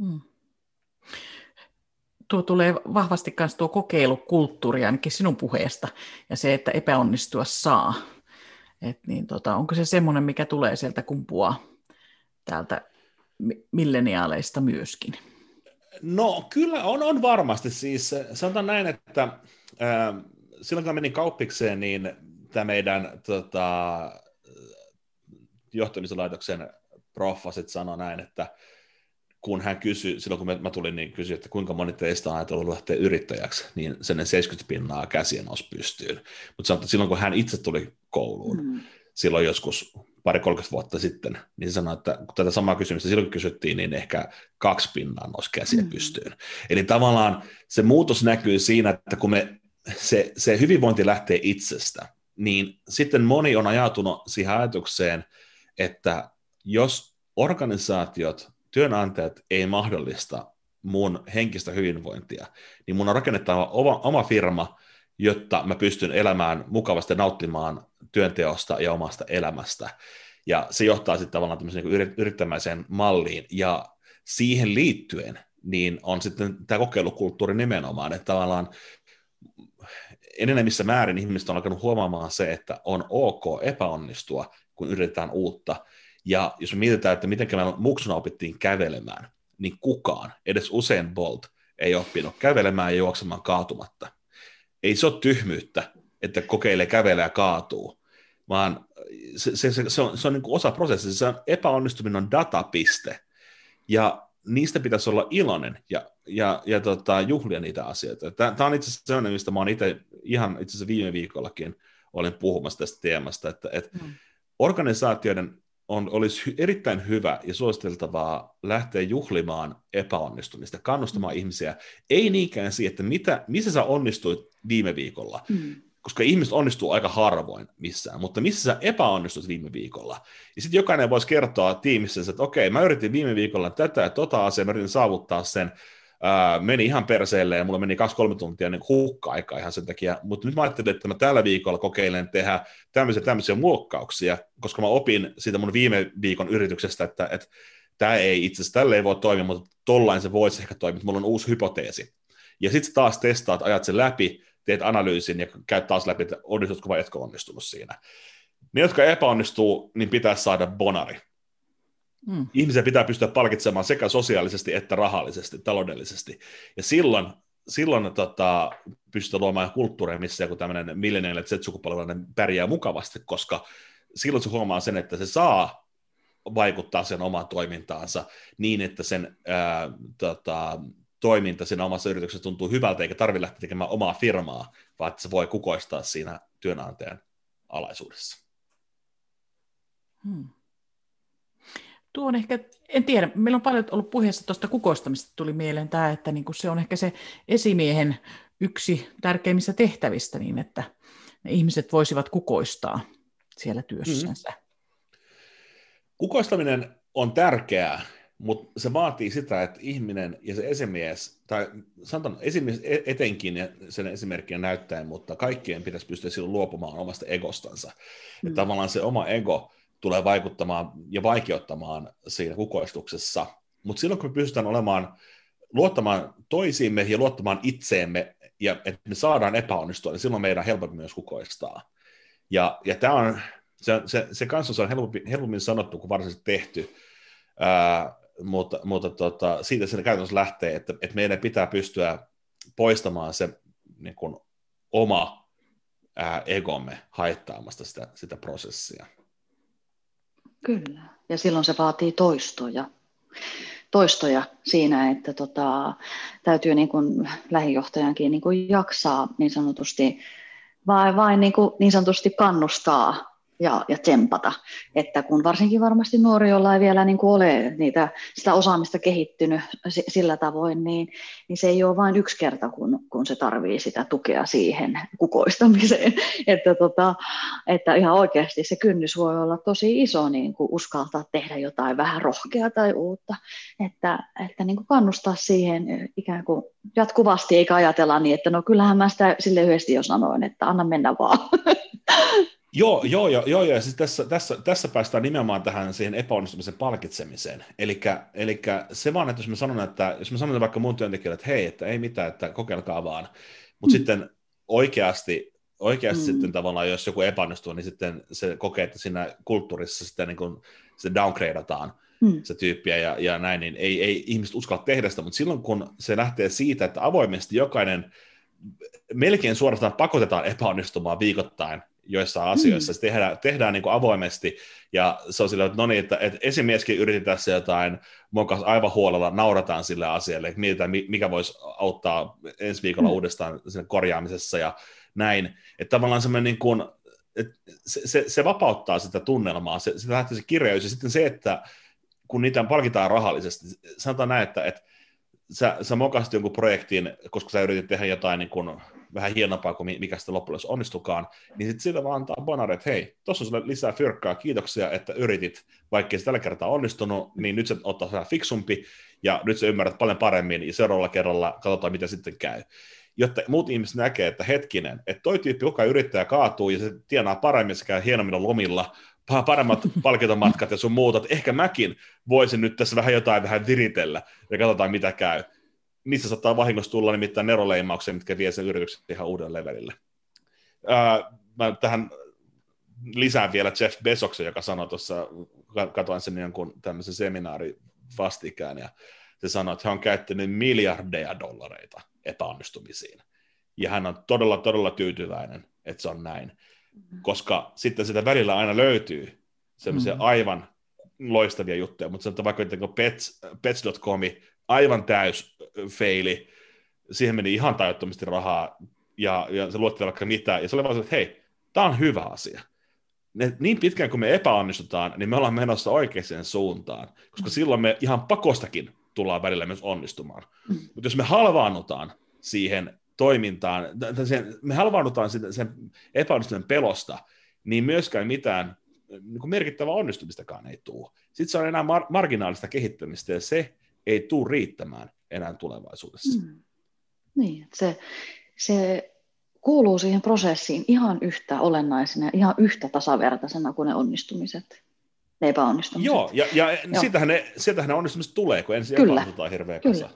Mm. Tuo tulee vahvasti myös tuo kokeilukulttuuri ainakin sinun puheesta ja se, että epäonnistua saa. Et niin tota, onko se semmoinen, mikä tulee sieltä kumpua täältä milleniaaleista myöskin? No kyllä on, on varmasti. Siis sanotaan näin, että äh, silloin kun menin kauppikseen, niin tämä meidän tota, johtamislaitoksen proffa sanoi näin, että kun hän kysyi, silloin kun mä tulin, niin kysyi, että kuinka moni teistä on ajatellut lähteä yrittäjäksi, niin sen 70 pinnaa käsiä nousi pystyyn. Mutta sanotaan, että silloin kun hän itse tuli kouluun, mm. silloin joskus pari 30 vuotta sitten, niin sanoi, että kun tätä samaa kysymystä silloin kysyttiin, niin ehkä kaksi pinnaa nousi käsiä mm. pystyyn. Eli tavallaan se muutos näkyy siinä, että kun me, se, se hyvinvointi lähtee itsestä, niin sitten moni on ajatunut siihen ajatukseen, että jos organisaatiot työnantajat ei mahdollista mun henkistä hyvinvointia, niin mun on rakennettava oma, oma firma, jotta mä pystyn elämään mukavasti nauttimaan työnteosta ja omasta elämästä. Ja se johtaa sitten tavallaan tämmöiseen niin yrittämäiseen malliin. Ja siihen liittyen niin on sitten tämä kokeilukulttuuri nimenomaan, että tavallaan enenevissä määrin ihmiset on alkanut huomaamaan se, että on ok epäonnistua, kun yritetään uutta, ja jos me mietitään, että miten me muksuna opittiin kävelemään, niin kukaan, edes usein Bolt, ei oppinut kävelemään ja juoksemaan kaatumatta. Ei se ole tyhmyyttä, että kokeilee kävelee ja kaatuu, vaan se, se, se, se on, se on niin kuin osa prosessia. Se on, epäonnistuminen on datapiste, ja niistä pitäisi olla iloinen ja, ja, ja tota, juhlia niitä asioita. Tämä on itse asiassa sellainen, mistä mä olen itse ihan itse asiassa viime viikollakin olin puhumassa tästä teemasta, että, että mm. organisaatioiden on, olisi erittäin hyvä ja suositeltavaa lähteä juhlimaan epäonnistumista, kannustamaan mm. ihmisiä, ei niinkään siihen, että mitä, missä sä onnistuit viime viikolla, mm. koska ihmiset onnistuu aika harvoin missään, mutta missä sä epäonnistuit viime viikolla. Ja sitten jokainen voisi kertoa tiimissä, että okei, mä yritin viime viikolla tätä ja tota asiaa, mä yritin saavuttaa sen, Ää, meni ihan perseelle ja mulla meni 2-3 tuntia niin hukka-aikaa ihan sen takia, mutta nyt mä ajattelin, että mä tällä viikolla kokeilen tehdä tämmöisiä, tämmöisiä muokkauksia, koska mä opin siitä mun viime viikon yrityksestä, että, että tämä ei itse asiassa, tälle ei voi toimia, mutta tollain se voisi ehkä toimia, mulla on uusi hypoteesi. Ja sitten taas testaat, ajat sen läpi, teet analyysin ja käyt taas läpi, että onnistutko vai etkö onnistunut siinä. Ne, jotka epäonnistuu, niin pitäisi saada bonari. Mm. Ihmisiä pitää pystyä palkitsemaan sekä sosiaalisesti että rahallisesti, taloudellisesti. Ja silloin, silloin tota, pystyy luomaan kulttuuria, missä joku tämmöinen milleniaali Z-sukupolvelainen pärjää mukavasti, koska silloin se huomaa sen, että se saa vaikuttaa sen omaan toimintaansa niin, että sen ää, tota, toiminta siinä omassa yrityksessä tuntuu hyvältä, eikä tarvitse lähteä tekemään omaa firmaa, vaan että se voi kukoistaa siinä työnantajan alaisuudessa. Hmm. Tuo on ehkä, en tiedä, meillä on paljon ollut puheessa tuosta kukoistamista, tuli mieleen tämä, että niin se on ehkä se esimiehen yksi tärkeimmistä tehtävistä, niin että ne ihmiset voisivat kukoistaa siellä työssänsä. Mm. kukoistaminen on tärkeää, mutta se vaatii sitä, että ihminen ja se esimies, tai sanotaan esimies e- etenkin ja sen esimerkkiä näyttäen, mutta kaikkien pitäisi pystyä silloin luopumaan omasta egostansa. Mm. Että tavallaan se oma ego tulee vaikuttamaan ja vaikeuttamaan siinä kukoistuksessa. Mutta silloin kun me pystytään olemaan, luottamaan toisiimme ja luottamaan itseemme, ja että me saadaan epäonnistua, niin silloin meidän on helpompi myös kukoistaa. Ja, ja tämä on, se, se, se kanssa on helpommin, helpommin sanottu kuin varsinaisesti tehty, ää, mutta, mutta tota, siitä se käytännössä lähtee, että, että meidän pitää pystyä poistamaan se niin kuin, oma ää, egomme haittaamasta sitä, sitä prosessia. Kyllä, ja silloin se vaatii toistoja. Toistoja siinä, että tota, täytyy niin kuin lähijohtajankin niin kuin jaksaa niin sanotusti, vai vain niin, kuin, niin sanotusti kannustaa ja, ja tsempata. Että kun varsinkin varmasti nuori, jolla ei vielä niin kuin ole niitä, sitä osaamista kehittynyt sillä tavoin, niin, niin se ei ole vain yksi kerta, kun, kun se tarvii sitä tukea siihen kukoistamiseen. [LAUGHS] että, tota, että ihan oikeasti se kynnys voi olla tosi iso niin kuin uskaltaa tehdä jotain vähän rohkeaa tai uutta. Että, että niin kuin kannustaa siihen ikään kuin jatkuvasti, eikä ajatella niin, että no kyllähän mä sitä sille yhdesti jo sanoin, että anna mennä vaan. [LAUGHS] Joo, joo, joo, joo, ja siis tässä, tässä, tässä päästään nimenomaan tähän siihen epäonnistumisen palkitsemiseen. Eli se vaan, että jos mä sanon, että jos mä sanon vaikka mun työntekijöille, että hei, että ei mitään, että kokeilkaa vaan, mutta mm. sitten oikeasti, oikeasti mm. sitten tavallaan, jos joku epäonnistuu, niin sitten se kokee, että siinä kulttuurissa sitten niin kuin se downgradeataan mm. se tyyppiä ja, ja näin, niin ei, ei ihmiset uskalla tehdä sitä, mutta silloin kun se lähtee siitä, että avoimesti jokainen melkein suorastaan pakotetaan epäonnistumaan viikoittain, joissain asioissa. Mm. Se tehdään, tehdään niin kuin avoimesti, ja se on sillä, että no niin, että, että esimieskin yritti tässä jotain, mukaan aivan huolella naurataan sille asialle, että mietitään, mikä voisi auttaa ensi viikolla mm. uudestaan sen korjaamisessa ja näin. Että tavallaan semmoinen niin kuin, että se, se, se, vapauttaa sitä tunnelmaa, se, se lähtee se kirjaus, ja sitten se, että kun niitä palkitaan rahallisesti, sanotaan näin, että, että sä, sä mokasit jonkun projektin, koska sä yritit tehdä jotain niin kuin vähän hienompaa kuin mikä sitten loppujen onnistukaan, niin sitten sillä vaan antaa bonare, että hei, tuossa on sulle lisää fyrkkaa, kiitoksia, että yritit, vaikka se tällä kertaa onnistunut, niin nyt se ottaa vähän fiksumpi, ja nyt sä ymmärrät paljon paremmin, ja seuraavalla kerralla katsotaan, mitä sitten käy. Jotta muut ihmiset näkee, että hetkinen, että toi tyyppi, joka yrittää kaatuu, ja se tienaa paremmin, se käy hienommin lomilla, paremmat [LAUGHS] palkintomatkat ja sun muuta, että ehkä mäkin voisin nyt tässä vähän jotain vähän viritellä, ja katsotaan, mitä käy niissä saattaa vahingossa tulla nimittäin neroleimauksia, mitkä vie sen yrityksen ihan uuden levelille. Ää, mä tähän lisään vielä Jeff Bezoksen, joka sanoi tuossa, katoin sen jonkun tämmöisen seminaari vastikään, ja se sanoi, että hän on käyttänyt miljardeja dollareita epäonnistumisiin. Ja hän on todella, todella tyytyväinen, että se on näin. Mm-hmm. Koska sitten sitä välillä aina löytyy semmoisia mm-hmm. aivan loistavia juttuja, mutta sanotaan vaikka että pets, pets.comi aivan täys feili, siihen meni ihan tajuttomasti rahaa, ja, ja se luotti vaikka mitä, ja se oli vaan se, että hei, tämä on hyvä asia. Ne, niin pitkään kuin me epäonnistutaan, niin me ollaan menossa oikeaan suuntaan, koska mm. silloin me ihan pakostakin tullaan välillä myös onnistumaan. Mm. Mutta jos me halvaannutaan siihen toimintaan, sen, me halvaannutaan sen, sen epäonnistumisen pelosta, niin myöskään mitään niin kuin merkittävää onnistumistakaan ei tule. Sitten se on enää mar- marginaalista kehittämistä, ja se ei tule riittämään enää tulevaisuudessa. Mm. Niin, se, se kuuluu siihen prosessiin ihan yhtä olennaisena, ihan yhtä tasavertaisena kuin ne onnistumiset, ne epäonnistumiset. Joo, ja, ja Joo. Sitähän, ne, sitähän ne onnistumiset tulee, kun ensin Kyllä. epäonnistutaan hirveä Kyllä. kasa.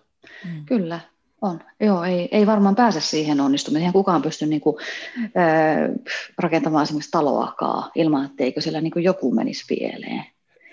Mm. Kyllä, on. Joo, ei, ei varmaan pääse siihen onnistumiseen. Eihän kukaan pysty niin kuin, äh, rakentamaan esimerkiksi taloakaan ilman, etteikö siellä niin kuin joku menisi pieleen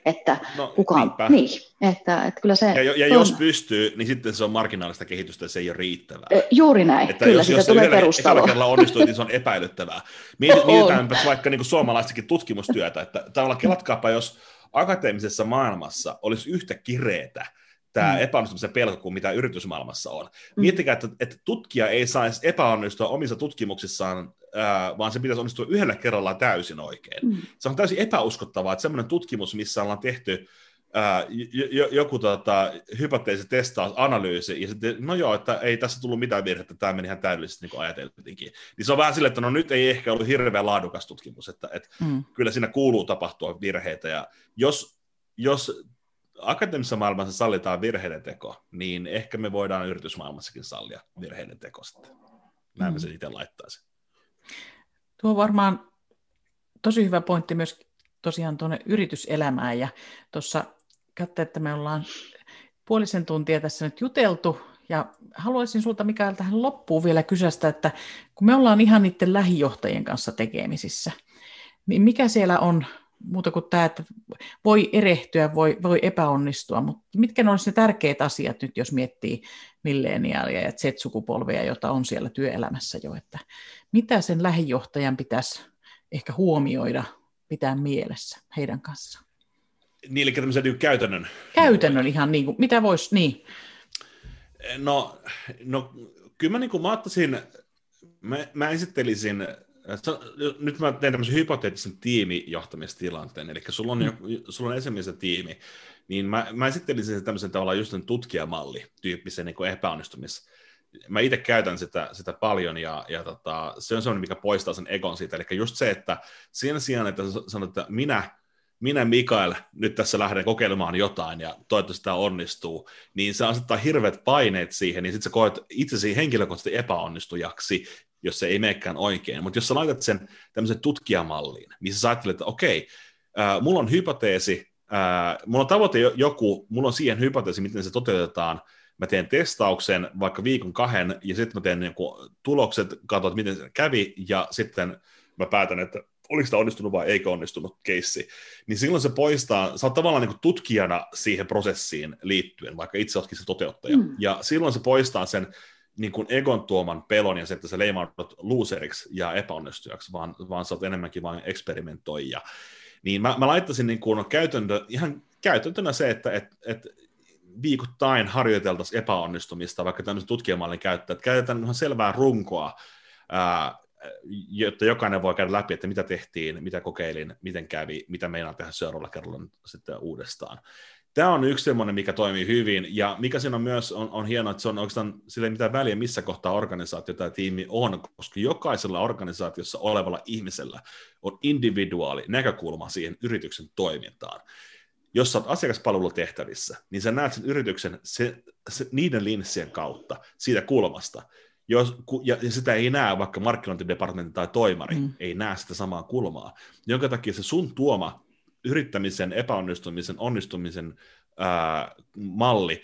että no, kukaan, niin, että, että kyllä se... Ja, ja on... jos pystyy, niin sitten se on marginaalista kehitystä, se ei ole riittävää. Juuri näin, että kyllä jos, sitä jos tulee perustalo. Jos onnistuu, niin se on epäilyttävää. Mietitäänpä vaikka niin suomalaistakin tutkimustyötä, että tavallaan kelatkaapa, jos akateemisessa maailmassa olisi yhtä kireetä tämä mm. epäonnistumisen pelko kuin mitä yritysmaailmassa on. Mm. Miettikää, että, että tutkija ei saisi epäonnistua omissa tutkimuksissaan ää, vaan se pitäisi onnistua yhdellä kerralla täysin oikein. Mm. Se on täysin epäuskottavaa, että semmoinen tutkimus, missä ollaan tehty ää, j- joku tota, hypoteesi testaus, analyysi, ja sitten, no joo, että ei tässä tullut mitään virhettä, tämä meni ihan täydellisesti niin kuin ajateltiinkin. Niin se on vähän silleen, että no nyt ei ehkä ollut hirveän laadukas tutkimus, että, että mm. kyllä siinä kuuluu tapahtua virheitä, ja jos jos akateemisessa maailmassa sallitaan virheiden teko, niin ehkä me voidaan yritysmaailmassakin sallia virheiden teko sitten. Näin mm. se itse laittaisin. Tuo on varmaan tosi hyvä pointti myös tosiaan tuonne yrityselämään. Ja tuossa katsoin, että me ollaan puolisen tuntia tässä nyt juteltu, ja haluaisin sulta Mikael tähän loppuun vielä kysästä, että kun me ollaan ihan niiden lähijohtajien kanssa tekemisissä, niin mikä siellä on muuta kuin tämä, että voi erehtyä, voi, voi epäonnistua, mutta mitkä ne olisi ne tärkeät asiat nyt, jos miettii milleniaalia ja Z-sukupolvea, jota on siellä työelämässä jo, että mitä sen lähijohtajan pitäisi ehkä huomioida, pitää mielessä heidän kanssaan? Niin, eli tämmöisen niin käytännön. Käytännön ihan niin kuin, mitä voisi, niin. No, no kyllä mä, niin kuin, mä ottaisin, mä, mä esittelisin nyt mä teen tämmöisen hypoteettisen tiimijohtamistilanteen, eli sulla on, mm. sulla on esimerkiksi tiimi, niin mä, mä esittelisin sen tämmöisen tavallaan just tutkijamalli tyyppisen niin epäonnistumis. Mä itse käytän sitä, sitä paljon ja, ja tota, se on semmoinen, mikä poistaa sen egon siitä. Eli just se, että sen sijaan, että sanot, että minä, minä Mikael nyt tässä lähden kokeilemaan jotain ja toivottavasti tämä onnistuu, niin se asettaa hirveät paineet siihen, niin sitten sä koet itsesi henkilökohtaisesti epäonnistujaksi, jos se ei menekään oikein. Mutta jos sä laitat sen tämmöisen tutkijamalliin, missä sä ajattelet, että okei, äh, mulla on hypoteesi, äh, mulla on tavoite joku, mulla on siihen hypoteesi, miten se toteutetaan, mä teen testauksen vaikka viikon kahden, ja sitten mä teen niin tulokset, katson, miten se kävi, ja sitten mä päätän, että oliko sitä onnistunut vai eikö onnistunut keissi, niin silloin se poistaa, sä oot tavallaan niin tutkijana siihen prosessiin liittyen, vaikka itse oletkin se toteuttaja, mm. ja silloin se poistaa sen niin kuin egon tuoman pelon ja se, että sä leimaudut loseriksi ja epäonnistujaksi, vaan, vaan sä oot enemmänkin vain eksperimentoija. Niin mä, mä laittaisin niin kuin käytäntö, ihan käytäntönä se, että et, et viikoittain harjoiteltaisiin epäonnistumista, vaikka tämmöisen tutkijamallin käyttää, että käytetään ihan selvää runkoa, ää, jotta jokainen voi käydä läpi, että mitä tehtiin, mitä kokeilin, miten kävi, mitä meinaan tehdä seuraavalla kerralla sitten uudestaan tämä on yksi semmoinen, mikä toimii hyvin, ja mikä siinä on myös on, on hienoa, että se on oikeastaan sille ei mitään väliä, missä kohtaa organisaatio tai tiimi on, koska jokaisella organisaatiossa olevalla ihmisellä on individuaali näkökulma siihen yrityksen toimintaan. Jos olet asiakaspalvelutehtävissä, niin sä näet sen yrityksen se, se, niiden linssien kautta, siitä kulmasta, jos, ja, ja sitä ei näe vaikka markkinointidepartementti tai toimari, mm. ei näe sitä samaa kulmaa, jonka takia se sun tuoma yrittämisen, epäonnistumisen, onnistumisen ää, malli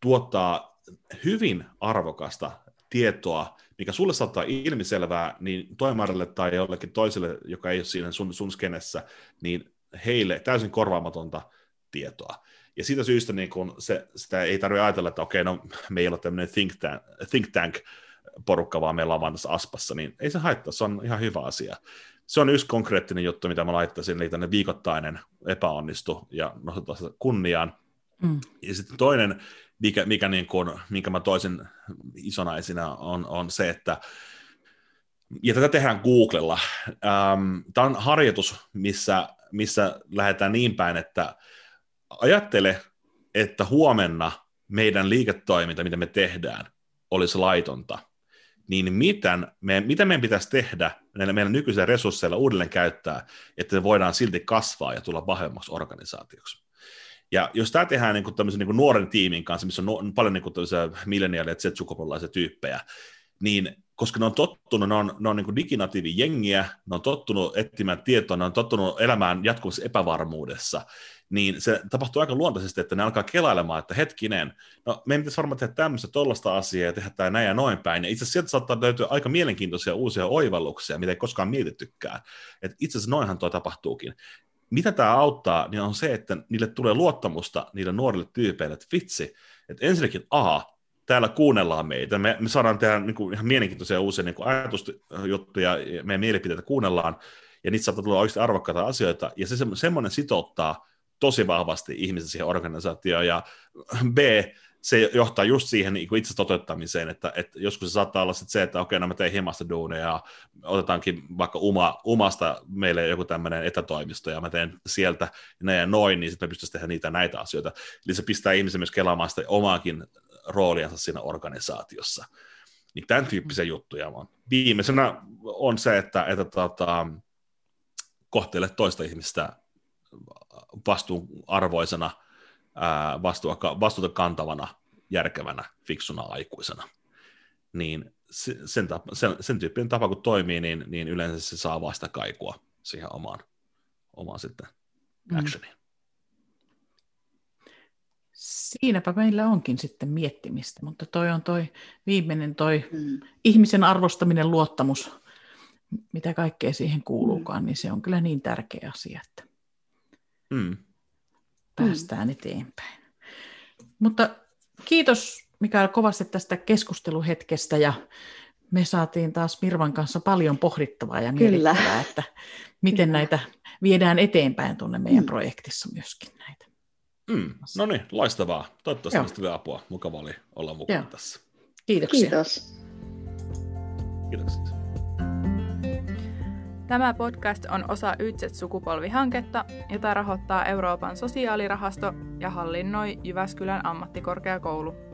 tuottaa hyvin arvokasta tietoa, mikä sulle saattaa ilmiselvää, niin toimarille tai jollekin toiselle, joka ei ole siinä sun, sun skenessä, niin heille täysin korvaamatonta tietoa. Ja siitä syystä niin kun se, sitä ei tarvitse ajatella, että okei, no me ei ole tämmöinen think tank, think tank porukka, vaan meillä on vaan tässä aspassa, niin ei se haittaa, se on ihan hyvä asia se on yksi konkreettinen juttu, mitä mä laittaisin, eli tänne viikoittainen epäonnistu ja nostetaan kunniaan. Mm. Ja sitten toinen, mikä, mikä niin kuin, minkä mä toisin isona esinä, on, on se, että ja tätä tehdään Googlella. Ähm, Tämä on harjoitus, missä, missä lähdetään niin päin, että ajattele, että huomenna meidän liiketoiminta, mitä me tehdään, olisi laitonta niin miten, me, mitä meidän pitäisi tehdä näillä meidän nykyisillä resursseilla uudelleen käyttää, että me voidaan silti kasvaa ja tulla vahvemmaksi organisaatioksi. Ja jos tämä tehdään niin kuin tämmöisen niin kuin nuoren tiimin kanssa, missä on no, paljon niin kuin milleniaaleja ja Z-sukupolvelaisia tyyppejä, niin koska ne on tottunut, ne on, ne on niin diginatiivi jengiä, ne on tottunut etsimään tietoa, ne on tottunut elämään jatkuvassa epävarmuudessa, niin se tapahtuu aika luontaisesti, että ne alkaa kelailemaan, että hetkinen, no meidän pitäisi varmaan tehdä tämmöistä tollasta asiaa ja tehdä tämä näin ja noin päin. Ja itse asiassa sieltä saattaa löytyä aika mielenkiintoisia uusia oivalluksia, mitä ei koskaan mietittykään. Että itse asiassa noinhan tuo tapahtuukin. Mitä tämä auttaa, niin on se, että niille tulee luottamusta niille nuorille tyypeille, että vitsi, että ensinnäkin A, täällä kuunnellaan meitä. Me, me saadaan tehdä niin kuin, ihan mielenkiintoisia uusia niin ajatusjuttuja, ja meidän mielipiteitä kuunnellaan, ja niitä saattaa tulla oikeasti arvokkaita asioita, ja se semmoinen sitouttaa tosi vahvasti ihmisiä siihen organisaatioon, ja B, se johtaa just siihen niin itse toteuttamiseen, että, että joskus se saattaa olla sit se, että okei, no mä teen himasta duunia ja otetaankin vaikka uma, umasta meille joku tämmöinen etätoimisto ja mä teen sieltä näin ja noin, niin sitten me pystyisi tehdä niitä näitä asioita. Eli se pistää ihmisen myös kelaamaan sitä omaakin rooliansa siinä organisaatiossa. Niin tämän tyyppisiä juttuja on. Viimeisenä on se, että, että tota, kohtele toista ihmistä vastuunarvoisena, vastuuta kantavana, järkevänä, fiksuna aikuisena. Niin sen, tapa, sen, sen tyyppinen tapa, kun toimii, niin, niin yleensä se saa vasta kaikua siihen omaan, omaan sitten mm. actioniin. Mm. Siinäpä meillä onkin sitten miettimistä, mutta toi on toi viimeinen toi mm. ihmisen arvostaminen, luottamus, mitä kaikkea siihen kuuluukaan, mm. niin se on kyllä niin tärkeä asia, että mm. päästään mm. eteenpäin. Mutta kiitos Mikael kovasti tästä keskusteluhetkestä ja me saatiin taas Mirvan kanssa paljon pohdittavaa ja mietittävää, että miten Kyllä. näitä viedään eteenpäin tuonne meidän mm. projektissa myöskin näitä. Mm. No niin, laistavaa. Toivottavasti vielä apua. Mukava oli olla mukana Joo. tässä. Kiitoksia. Kiitos. Kiitoksia. Tämä podcast on osa Ytset-sukupolvihanketta, jota rahoittaa Euroopan sosiaalirahasto ja hallinnoi Jyväskylän ammattikorkeakoulu.